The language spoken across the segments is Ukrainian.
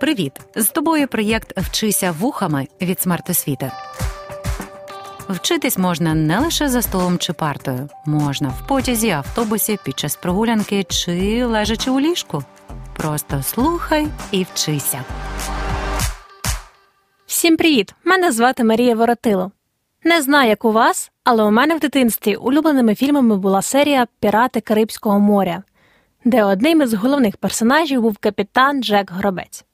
Привіт! З тобою проєкт Вчися вухами від смертосвіти. Вчитись можна не лише за столом чи партою, можна в потязі, автобусі, під час прогулянки чи лежачи у ліжку. Просто слухай і вчися. Всім привіт! Мене звати Марія Воротило. Не знаю, як у вас, але у мене в дитинстві улюбленими фільмами була серія Пірати Карибського моря, де одним із головних персонажів був капітан Джек Гробець.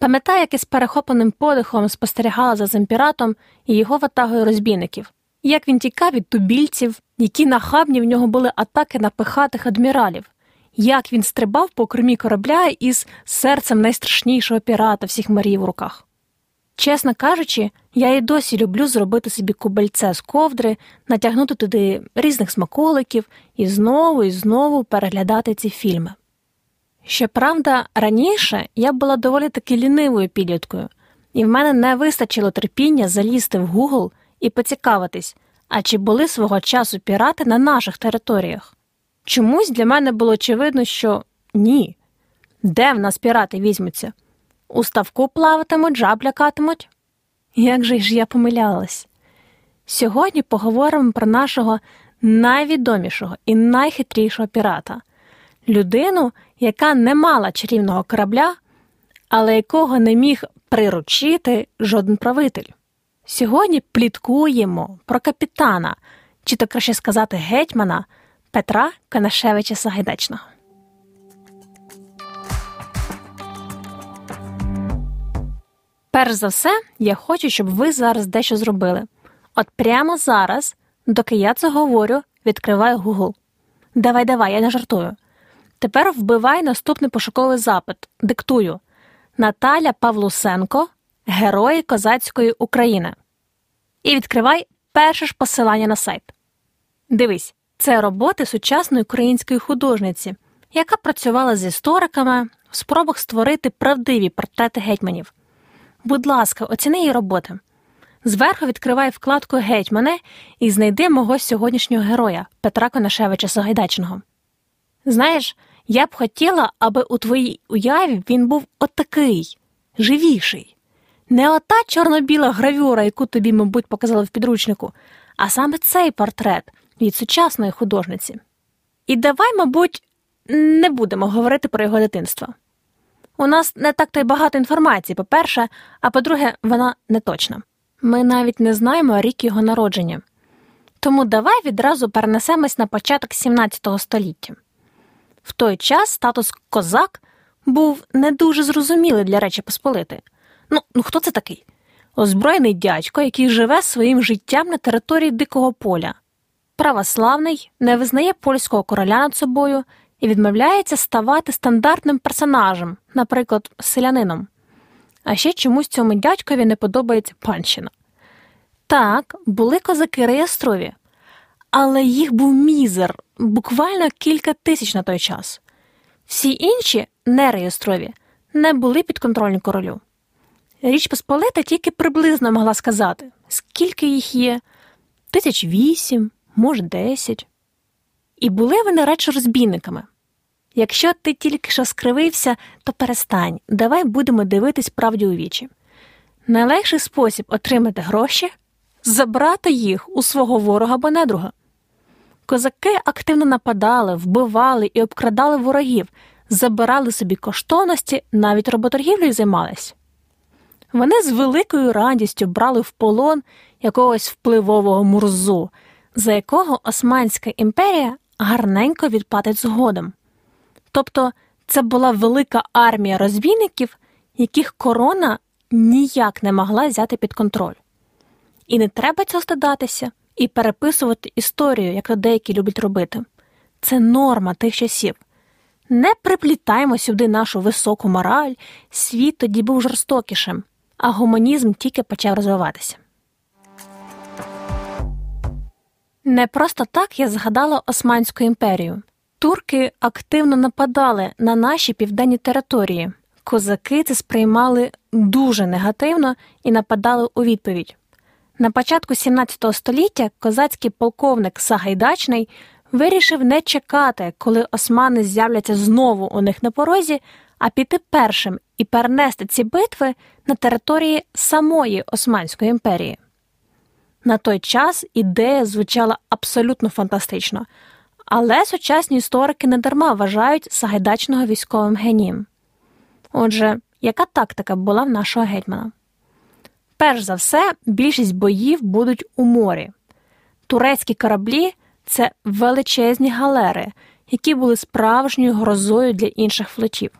Пам'ятаю, як із перехопленим подихом спостерігала за земпіратом і його ватагою розбійників, як він тікав від тубільців, які нахабні в нього були атаки на пихатих адміралів, як він стрибав по кормі корабля із серцем найстрашнішого пірата всіх морів у руках. Чесно кажучи, я і досі люблю зробити собі кубельце з ковдри, натягнути туди різних смаколиків і знову і знову переглядати ці фільми. Щоправда, раніше я була доволі таки лінивою підліткою, і в мене не вистачило терпіння залізти в Google і поцікавитись, а чи були свого часу пірати на наших територіях. Чомусь для мене було очевидно, що ні. Де в нас пірати візьмуться? У ставку плаватимуть, жаб лякатимуть? Як же ж я помилялась? Сьогодні поговоримо про нашого найвідомішого і найхитрішого пірата людину, яка не мала чарівного корабля, але якого не міг приручити жоден правитель. Сьогодні пліткуємо про капітана, чи то краще сказати гетьмана Петра Канашевича Сагайдачного. Перш за все, я хочу, щоб ви зараз дещо зробили. От прямо зараз, доки я це говорю, відкриваю Google. Давай, давай, я не жартую. Тепер вбивай наступний пошуковий запит. Диктую Наталя Павлусенко, Герої Козацької України. І відкривай перше ж посилання на сайт. Дивись, це роботи сучасної української художниці, яка працювала з істориками в спробах створити правдиві портрети гетьманів. Будь ласка, оціни її роботи. Зверху відкривай вкладку Гетьмане і знайди мого сьогоднішнього героя Петра Конашевича Сагайдачного. Знаєш, я б хотіла, аби у твоїй уяві він був отакий, живіший. Не ота чорно-біла гравюра, яку тобі, мабуть, показали в підручнику, а саме цей портрет від сучасної художниці. І давай, мабуть, не будемо говорити про його дитинство. У нас не так то й багато інформації, по-перше, а по-друге, вона не точна. Ми навіть не знаємо рік його народження. Тому давай відразу перенесемось на початок 17 століття. В той час статус козак був не дуже зрозумілий для Речі Посполити. Ну, ну хто це такий? Озброєний дядько, який живе своїм життям на території Дикого поля. Православний, не визнає польського короля над собою і відмовляється ставати стандартним персонажем, наприклад, селянином. А ще чомусь цьому дядькові не подобається панщина. Так, були козаки реєстрові, але їх був мізер, буквально кілька тисяч на той час. Всі інші, нереєстрові, не були підконтрольні королю. Річ Посполита тільки приблизно могла сказати, скільки їх є тисяч вісім, може, десять. І були вони радше розбійниками. Якщо ти тільки що скривився, то перестань, давай будемо дивитись правді у вічі. Найлегший спосіб отримати гроші забрати їх у свого ворога або недруга. Козаки активно нападали, вбивали і обкрадали ворогів, забирали собі коштовності, навіть роботоргівлею займались. Вони з великою радістю брали в полон якогось впливового мурзу, за якого Османська імперія гарненько відплатить згодом. Тобто це була велика армія розбійників, яких корона ніяк не могла взяти під контроль. І не треба цього стидатися і переписувати історію, як то деякі люблять робити. Це норма тих часів. Не приплітаємо сюди нашу високу мораль, світ тоді був жорстокішим, а гуманізм тільки почав розвиватися. Не просто так я згадала Османську імперію. Турки активно нападали на наші південні території. Козаки це сприймали дуже негативно і нападали у відповідь. На початку 17 століття козацький полковник Сагайдачний вирішив не чекати, коли османи з'являться знову у них на порозі, а піти першим і перенести ці битви на території самої Османської імперії. На той час ідея звучала абсолютно фантастично, але сучасні історики недарма вважають Сагайдачного військовим генієм. Отже, яка тактика була в нашого гетьмана? Перш за все, більшість боїв будуть у морі. Турецькі кораблі це величезні галери, які були справжньою грозою для інших флотів.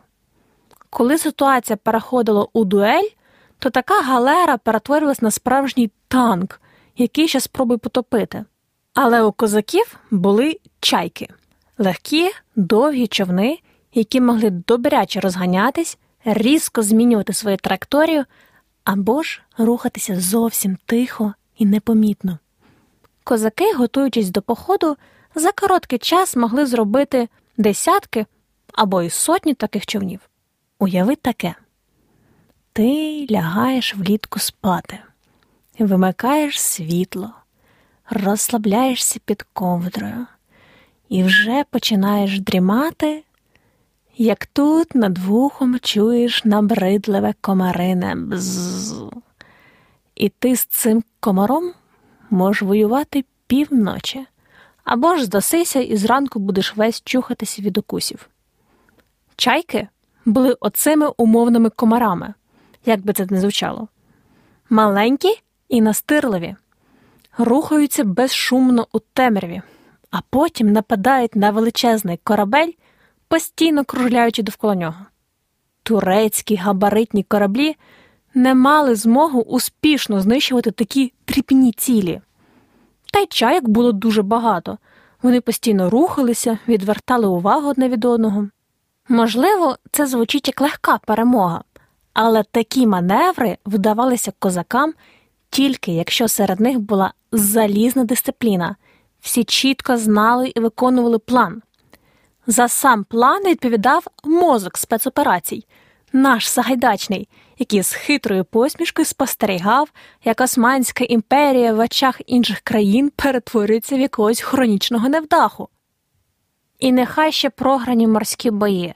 Коли ситуація переходила у дуель, то така галера перетворювалась на справжній танк, який ще спробує потопити. Але у козаків були чайки легкі, довгі човни, які могли добряче розганятись, різко змінювати свою траєкторію або ж рухатися зовсім тихо і непомітно. Козаки, готуючись до походу, за короткий час могли зробити десятки або й сотні таких човнів. Уяви таке: ти лягаєш влітку спати, вимикаєш світло, розслабляєшся під ковдрою і вже починаєш дрімати, як тут над вухом чуєш набридливе комарине бзз. І ти з цим комаром можеш воювати півночі, або ж здасися і зранку будеш весь чухатися від укусів. Чайки були оцими умовними комарами, як би це не звучало. Маленькі і настирливі, рухаються безшумно у темряві, а потім нападають на величезний корабель, постійно кружляючи довкола нього. Турецькі габаритні кораблі не мали змогу успішно знищувати такі тріпні цілі. Та й чаяк було дуже багато. Вони постійно рухалися, відвертали увагу одне від одного. Можливо, це звучить як легка перемога, але такі маневри вдавалися козакам тільки якщо серед них була залізна дисципліна, всі чітко знали і виконували план. За сам план відповідав мозок спецоперацій, наш Сагайдачний, який з хитрою посмішкою спостерігав, як Османська імперія в очах інших країн перетворюється в якогось хронічного невдаху. І нехай ще програні морські бої,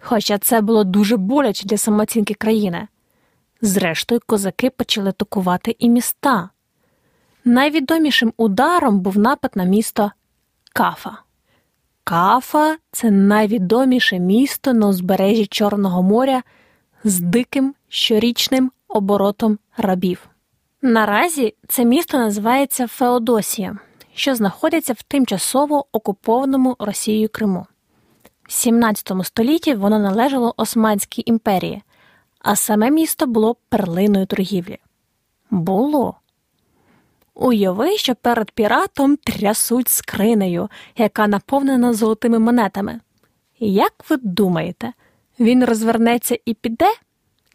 хоча це було дуже боляче для самооцінки країни. Зрештою, козаки почали атакувати і міста. Найвідомішим ударом був напад на місто Кафа. Кафа це найвідоміше місто на узбережжі Чорного моря з диким щорічним оборотом рабів. Наразі це місто називається Феодосія, що знаходиться в тимчасово окупованому Росією Криму. В 17 столітті воно належало Османській імперії, а саме місто було перлиною торгівлі. Було. Уяви, що перед піратом трясуть скринею, яка наповнена золотими монетами. Як ви думаєте, він розвернеться і піде,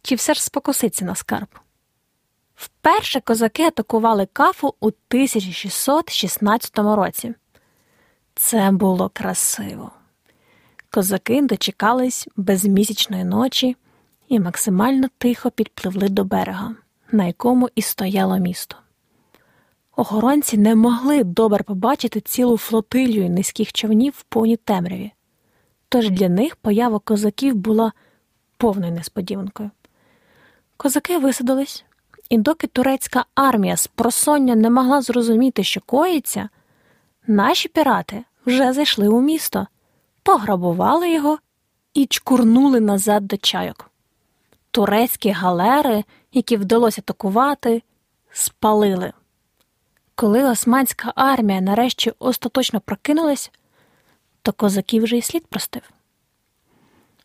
чи все ж спокуситься на скарб? Вперше козаки атакували кафу у 1616 році. Це було красиво. Козаки дочекались безмісячної ночі і максимально тихо підпливли до берега, на якому і стояло місто. Охоронці не могли добре побачити цілу флотилію низьких човнів в повній темряві, тож для них поява козаків була повною несподіванкою. Козаки висадились, і доки турецька армія з просоння не могла зрозуміти, що коїться, наші пірати вже зайшли у місто, пограбували його і чкурнули назад до чайок. Турецькі галери, які вдалося атакувати, спалили. Коли османська армія нарешті остаточно прокинулась, то козаків вже й слід простиг.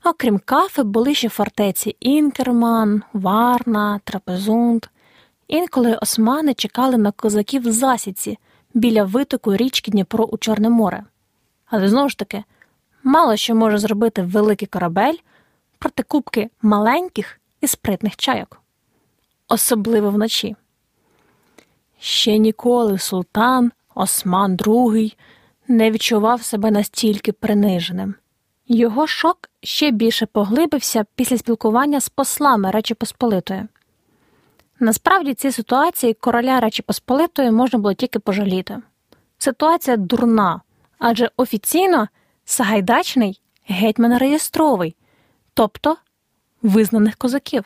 Окрім Кафи, були ще фортеці Інкерман, Варна, Трапезунд. Інколи османи чекали на козаків в засідці біля витоку річки Дніпро у Чорне море. Але знову ж таки, мало що може зробити великий корабель проти кубки маленьких і спритних чайок, особливо вночі. Ще ніколи султан Осман II не відчував себе настільки приниженим. Його шок ще більше поглибився після спілкування з послами Речі Посполитої. Насправді, ці ситуації короля Речі Посполитої можна було тільки пожаліти. Ситуація дурна, Адже офіційно Сагайдачний гетьман реєстровий, тобто визнаних козаків.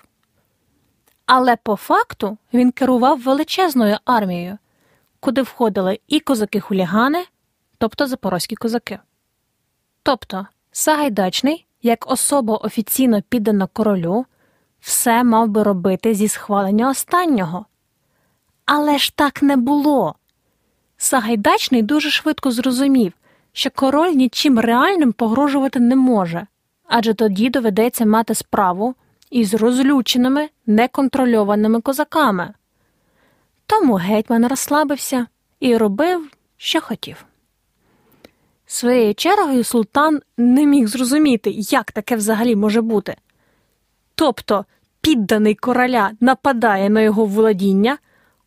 Але по факту він керував величезною армією, куди входили і козаки-хулігани, тобто запорозькі козаки. Тобто Сагайдачний, як особа офіційно піддана королю, все мав би робити зі схвалення останнього. Але ж так не було. Сагайдачний дуже швидко зрозумів, що король нічим реальним погрожувати не може, адже тоді доведеться мати справу із розлюченими, неконтрольованими козаками. Тому гетьман розслабився і робив, що хотів. Своєю чергою султан не міг зрозуміти, як таке взагалі може бути. Тобто, підданий короля нападає на його володіння,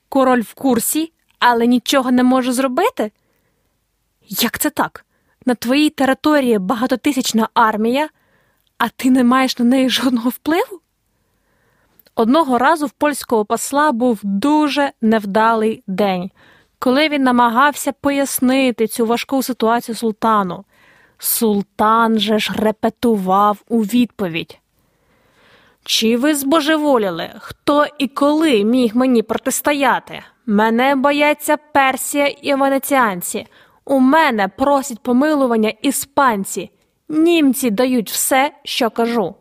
король в курсі, але нічого не може зробити. Як це так? На твоїй території багатотисячна армія, а ти не маєш на неї жодного впливу? Одного разу в польського посла був дуже невдалий день, коли він намагався пояснити цю важку ситуацію султану. Султан же ж репетував у відповідь. Чи ви збожеволіли, хто і коли міг мені протистояти? Мене бояться Персія і венеціанці. У мене просять помилування іспанці. Німці дають все, що кажу.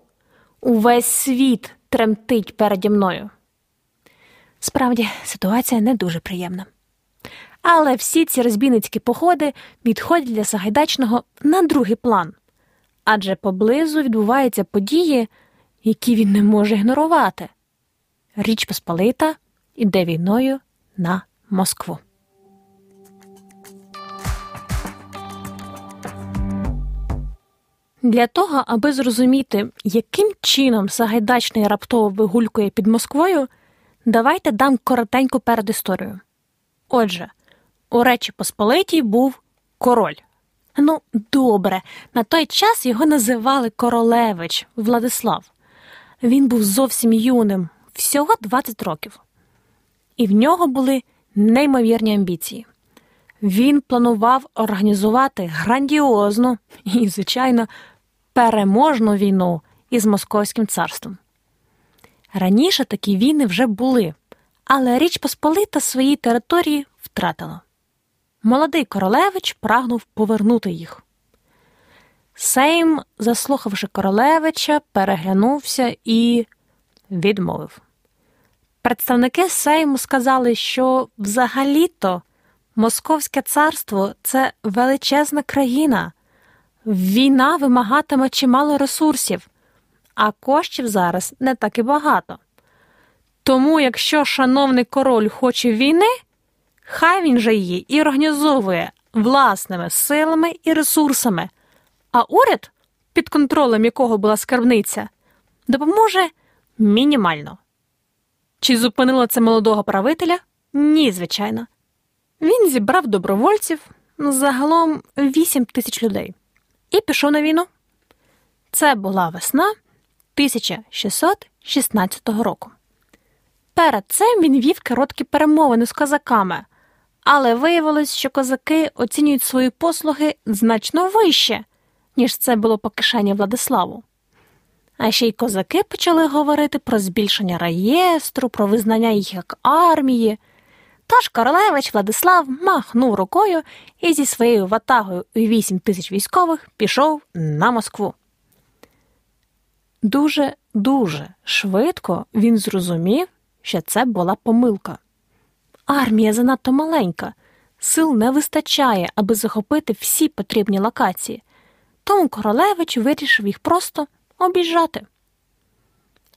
Увесь світ тремтить переді мною. Справді, ситуація не дуже приємна. Але всі ці розбійницькі походи відходять для Сагайдачного на другий план адже поблизу відбуваються події, які він не може ігнорувати. Річ Посполита іде війною на Москву. Для того, аби зрозуміти, яким чином Сагайдачний раптово вигулькує під Москвою, давайте дам коротеньку передісторію. Отже, у Речі Посполитій був король. Ну, добре, на той час його називали Королевич Владислав. Він був зовсім юним, всього 20 років. І в нього були неймовірні амбіції. Він планував організувати грандіозну і, звичайно, переможну війну із Московським царством. Раніше такі війни вже були, але Річ Посполита свої території втратила. Молодий королевич прагнув повернути їх. Сейм, заслухавши королевича, переглянувся і відмовив. Представники Сейму сказали, що взагалі-то Московське царство це величезна країна. Війна вимагатиме чимало ресурсів, а коштів зараз не так і багато. Тому, якщо шановний король хоче війни, хай він же її і організовує власними силами і ресурсами, а уряд, під контролем якого була скарбниця, допоможе мінімально. Чи зупинило це молодого правителя? Ні, звичайно. Він зібрав добровольців загалом 8 тисяч людей і пішов на війну. Це була весна 1616 року. Перед цим він вів короткі перемовини з козаками, але виявилось, що козаки оцінюють свої послуги значно вище, ніж це було по кишені Владиславу. А ще й козаки почали говорити про збільшення реєстру, про визнання їх як армії. Тож королевич Владислав махнув рукою і зі своєю ватагою у вісім тисяч військових пішов на Москву. Дуже дуже швидко він зрозумів, що це була помилка. Армія занадто маленька, сил не вистачає, аби захопити всі потрібні локації, тому королевич вирішив їх просто обіжати.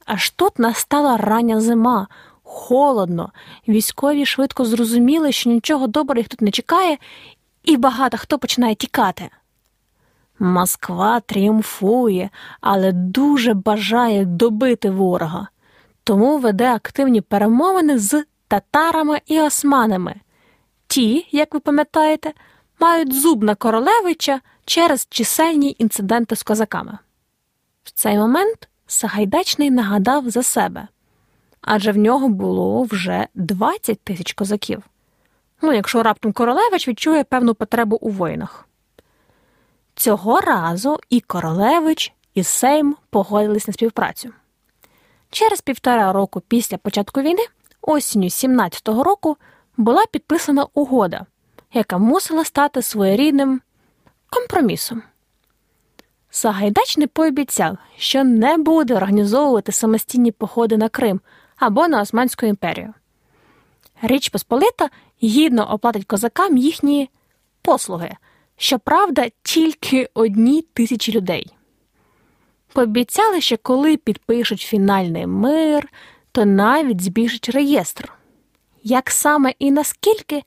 Аж тут настала рання зима, холодно, військові швидко зрозуміли, що нічого доброго їх тут не чекає, і багато хто починає тікати. Москва тріумфує, але дуже бажає добити ворога, тому веде активні перемовини з татарами і османами. Ті, як ви пам'ятаєте, мають зуб на королевича через чисельні інциденти з козаками. В цей момент Сагайдачний нагадав за себе адже в нього було вже 20 тисяч козаків. Ну, якщо раптом королевич відчує певну потребу у воїнах. Цього разу і Королевич, і Сейм погодились на співпрацю. Через півтора року після початку війни, осінню 17-го року, була підписана угода, яка мусила стати своєрідним компромісом. Сагайдач не пообіцяв, що не буде організовувати самостійні походи на Крим або на Османську імперію. Річ Посполита гідно оплатить козакам їхні послуги, щоправда, тільки одній тисячі людей. Пообіцяли, що коли підпишуть фінальний мир, то навіть збільшать реєстр. Як саме і наскільки,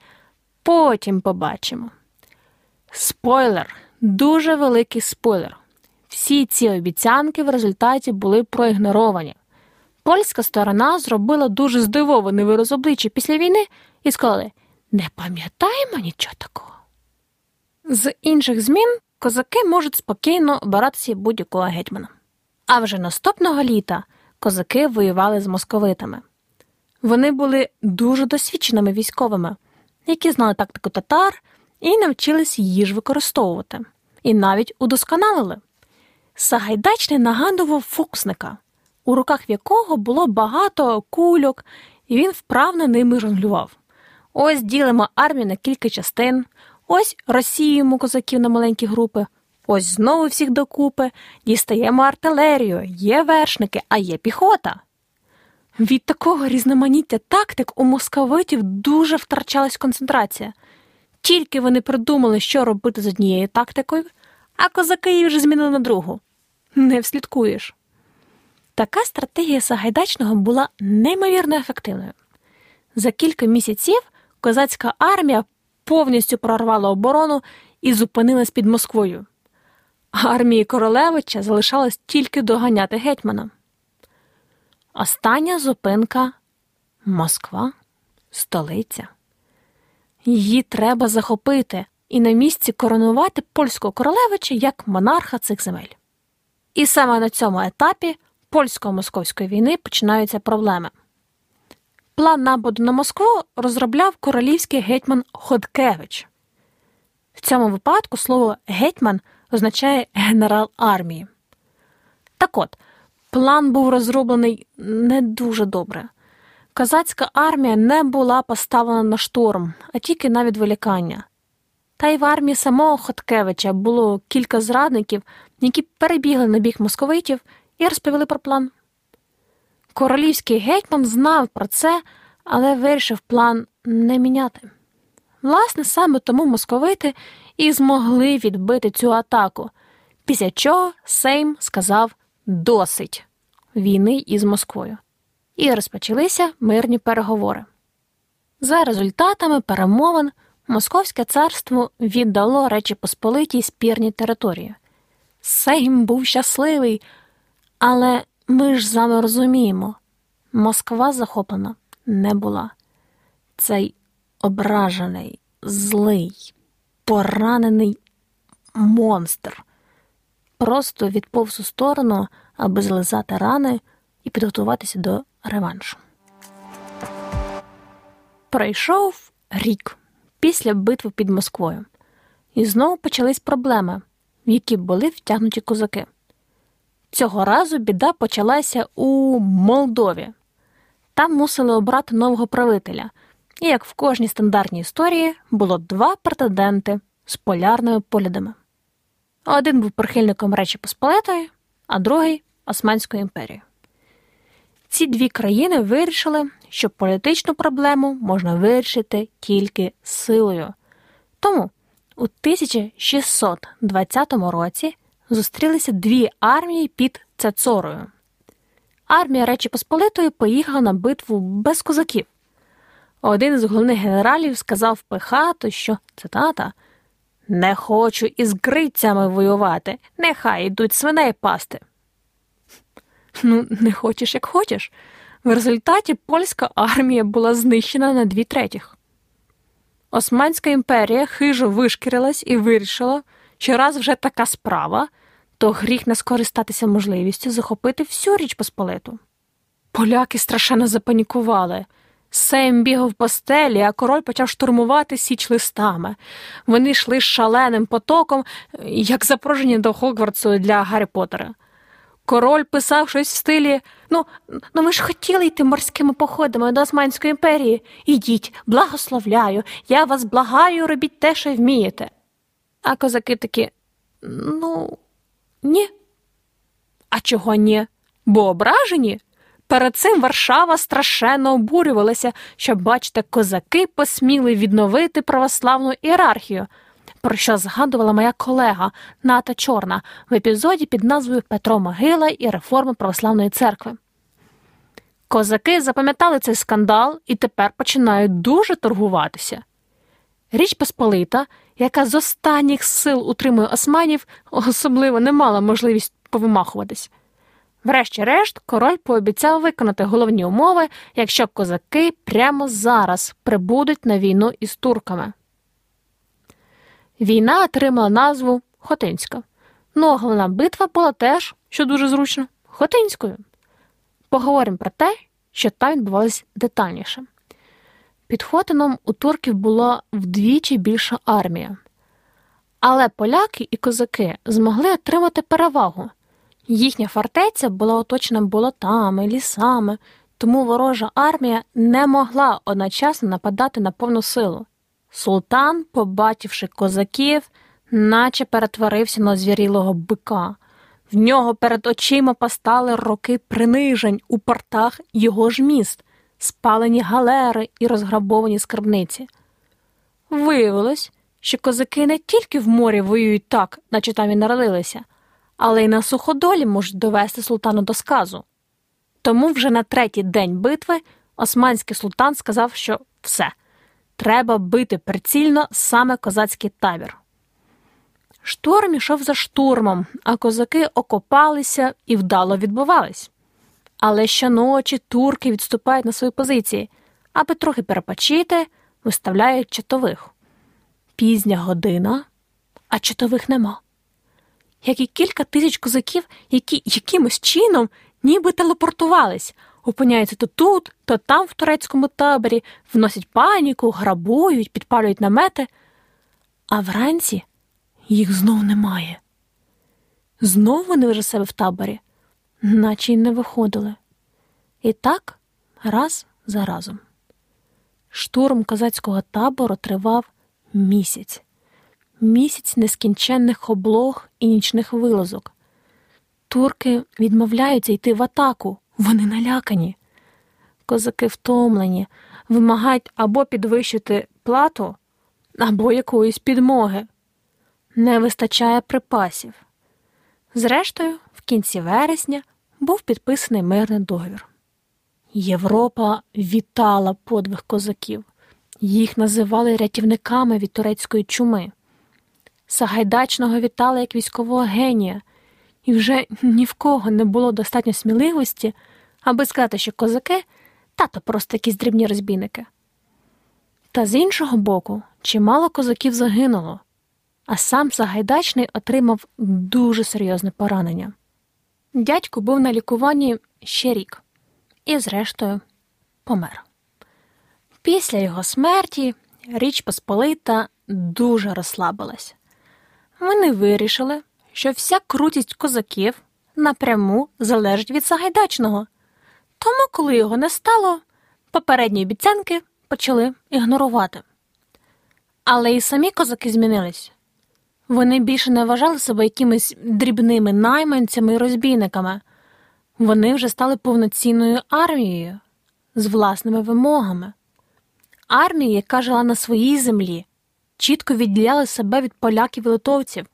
потім побачимо. Спойлер, дуже великий спойлер. Всі ці обіцянки в результаті були проігноровані. Польська сторона зробила дуже здивований вираз обличчя після війни і сказали: не пам'ятаємо нічого такого. З інших змін козаки можуть спокійно обиратися будь-якого гетьмана. А вже наступного літа козаки воювали з московитами. Вони були дуже досвідченими військовими, які знали тактику татар і навчились її ж використовувати, і навіть удосконалили. Сагайдачний нагадував фокусника, у руках якого було багато кульок, і він вправно ними жонглював. Ось ділимо армію на кілька частин, ось розсіюємо козаків на маленькі групи, ось знову всіх докупи, дістаємо артилерію, є вершники, а є піхота. Від такого різноманіття тактик у московитів дуже втрачалась концентрація. Тільки вони придумали, що робити з однією тактикою, а козаки її вже змінили на другу. Не вслідкуєш. Така стратегія Сагайдачного була неймовірно ефективною. За кілька місяців козацька армія повністю прорвала оборону і зупинилась під Москвою. Армії Королевича залишалось тільки доганяти гетьмана. Остання зупинка Москва, столиця. Її треба захопити і на місці коронувати польського королевича як монарха цих земель. І саме на цьому етапі польсько-московської війни починаються проблеми. План нападу на Москву розробляв королівський гетьман Ходкевич. В цьому випадку слово гетьман означає генерал армії. Так от, план був розроблений не дуже добре. Казацька армія не була поставлена на штурм, а тільки на відволікання. Та й в армії самого Хоткевича було кілька зрадників, які перебігли на бік московитів і розповіли про план. Королівський гетьман знав про це, але вирішив план не міняти. Власне, саме тому московити і змогли відбити цю атаку, після чого Сейм сказав досить війни із Москвою, і розпочалися мирні переговори. За результатами перемовин Московське царство віддало Речі Посполитій спірні території. Сейм був щасливий, але ми ж з вами розуміємо, Москва захоплена не була. Цей ображений, злий, поранений монстр просто відповз у сторону, аби злизати рани і підготуватися до реваншу. Пройшов рік після битви під Москвою, і знову почались проблеми, в які були втягнуті козаки. Цього разу біда почалася у Молдові. Там мусили обрати нового правителя, і, як в кожній стандартній історії, було два претенденти з полярними поглядами. Один був прихильником Речі Посполитої, а другий Османської імперії. Ці дві країни вирішили, що політичну проблему можна вирішити тільки силою. Тому у 1620 році зустрілися дві армії під Цецорою. Армія Речі Посполитої поїхала на битву без козаків. Один з головних генералів сказав пихато, що цитата не хочу із грицями воювати, нехай йдуть свиней пасти. Ну, не хочеш, як хочеш. В результаті польська армія була знищена на дві третіх. Османська імперія хижо вишкірилась і вирішила, що раз вже така справа, то гріх не скористатися можливістю захопити всю річ Посполиту. Поляки страшенно запанікували. Сейм бігав по стелі, а король почав штурмувати січ листами. Вони йшли шаленим потоком, як запрошені до Хогвартсу для Гаррі Поттера. Король писав щось в стилі ну, ну ви ж хотіли йти морськими походами до Османської імперії. Ідіть, благословляю, я вас благаю, робіть те, що вмієте. А козаки такі, ну, ні. А чого ні? Бо ображені? Перед цим Варшава страшенно обурювалася, що, бачите, козаки посміли відновити православну ієрархію, про що згадувала моя колега Ната Чорна в епізоді під назвою Петро Могила і реформи православної церкви. Козаки запам'ятали цей скандал і тепер починають дуже торгуватися. Річ Посполита, яка з останніх сил утримує османів, особливо не мала можливість повимахуватись. Врешті-решт, король пообіцяв виконати головні умови, якщо козаки прямо зараз прибудуть на війну із турками. Війна отримала назву Хотинська. Ну головна битва була теж, що дуже зручно, Хотинською. Поговоримо про те, що там відбувалось детальніше. Під Хотином у турків була вдвічі більша армія. Але поляки і козаки змогли отримати перевагу. Їхня фортеця була оточена болотами, лісами, тому ворожа армія не могла одночасно нападати на повну силу. Султан, побачивши козаків, наче перетворився на звірілого бика. В нього перед очима постали роки принижень у портах його ж міст, спалені галери і розграбовані скарбниці. Виявилось, що козаки не тільки в морі воюють так, наче там і народилися але й на суходолі можуть довести султану до сказу. Тому вже на третій день битви османський султан сказав, що все, треба бити прицільно саме козацький табір. Штурм ішов за штурмом, а козаки окопалися і вдало відбувались. Але щоночі турки відступають на свої позиції, аби трохи перепочити, виставляють чатових. Пізня година, а чатових нема як і кілька тисяч козаків, які якимось чином ніби телепортувались, опиняються то тут, то там, в турецькому таборі, вносять паніку, грабують, підпалюють намети, а вранці їх знов немає. Знов вони вже себе в таборі, наче й не виходили. І так раз за разом. Штурм козацького табору тривав місяць місяць нескінченних облог і нічних вилазок. Турки відмовляються йти в атаку, вони налякані. Козаки втомлені, вимагають або підвищити плату, або якоїсь підмоги. Не вистачає припасів. Зрештою, кінці вересня був підписаний мирний договір. Європа вітала подвиг козаків, їх називали рятівниками від турецької чуми. Сагайдачного вітали як військового генія, і вже ні в кого не було достатньо сміливості, аби сказати, що козаки тато просто якісь дрібні розбійники. Та з іншого боку, чимало козаків загинуло, а сам Сагайдачний отримав дуже серйозне поранення. Дядько був на лікуванні ще рік і, зрештою, помер. Після його смерті Річ Посполита дуже розслабилась. Вони вирішили, що вся крутість козаків напряму залежить від Сагайдачного. Тому, коли його не стало, попередні обіцянки почали ігнорувати. Але і самі козаки змінились. Вони більше не вважали себе якимись дрібними найманцями і розбійниками. Вони вже стали повноцінною армією з власними вимогами. Армія, яка жила на своїй землі, чітко відділяли себе від поляків і литовців.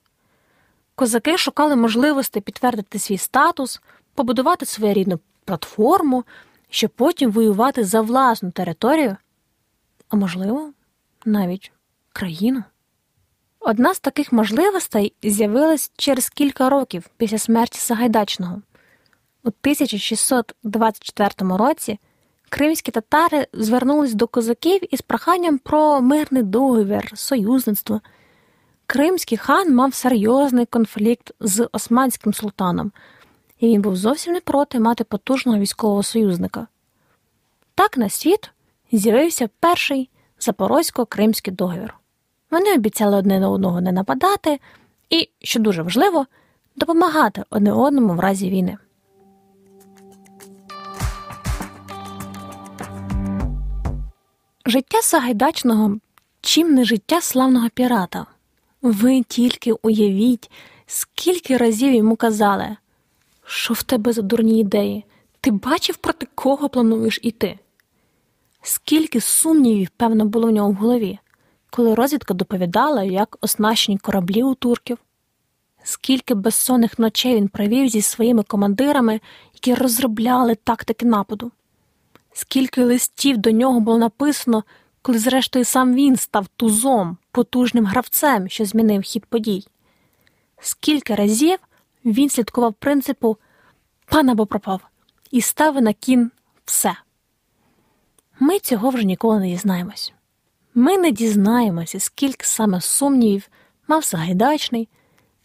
Козаки шукали можливості підтвердити свій статус, побудувати своєрідну платформу, щоб потім воювати за власну територію, а можливо, навіть країну. Одна з таких можливостей з'явилась через кілька років після смерті Сагайдачного. У 1624 році кримські татари звернулись до козаків із проханням про мирний договір, союзництво. Кримський хан мав серйозний конфлікт з османським султаном, і він був зовсім не проти мати потужного військового союзника. Так на світ з'явився перший запорозько-кримський договір. Вони обіцяли одне на одного не нападати і, що дуже важливо, допомагати одне одному в разі війни. Життя Сагайдачного чим не життя славного пірата. Ви тільки уявіть, скільки разів йому казали, що в тебе за дурні ідеї, ти бачив, проти кого плануєш іти? Скільки сумнівів, певно, було в нього в голові, коли розвідка доповідала, як оснащені кораблі у турків, скільки безсонних ночей він провів зі своїми командирами, які розробляли тактики нападу, скільки листів до нього було написано, коли, зрештою, сам він став тузом, потужним гравцем, що змінив хід подій. Скільки разів він слідкував принципу пан або пропав і ставив на кін все. Ми цього вже ніколи не дізнаємось. Ми не дізнаємося, скільки саме сумнівів мав Сагайдачний.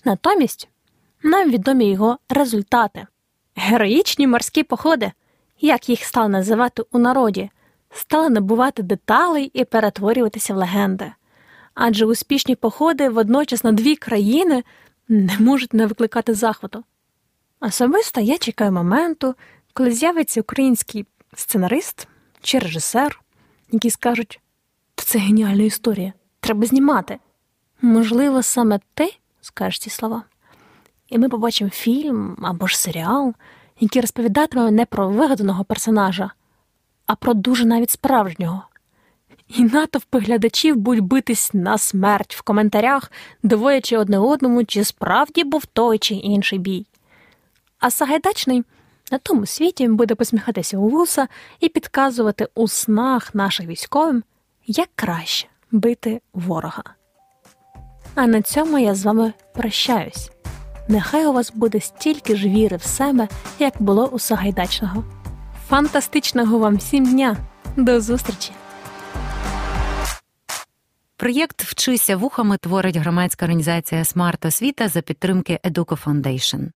Натомість нам відомі його результати, героїчні морські походи, як їх стали називати у народі, стали набувати деталей і перетворюватися в легенди. Адже успішні походи водночас на дві країни не можуть не викликати захвату. Особисто я чекаю моменту, коли з'явиться український сценарист чи режисер, які скажуть, то це геніальна історія, треба знімати. Можливо, саме ти скажеш ці слова. І ми побачимо фільм або ж серіал, який розповідатиме не про вигаданого персонажа, а про дуже навіть справжнього. І натовпи глядачів будуть битись на смерть в коментарях, доводячи одне одному, чи справді був той чи інший бій. А Сагайдачний на тому світі буде посміхатися у вуса і підказувати у снах наших військовим, як краще бити ворога. А на цьому я з вами прощаюсь. Нехай у вас буде стільки ж віри в себе, як було у Сагайдачного. Фантастичного вам всім дня! До зустрічі! Проєкт Вчися вухами творить громадська організація Смарт Освіта за підтримки Educo Foundation.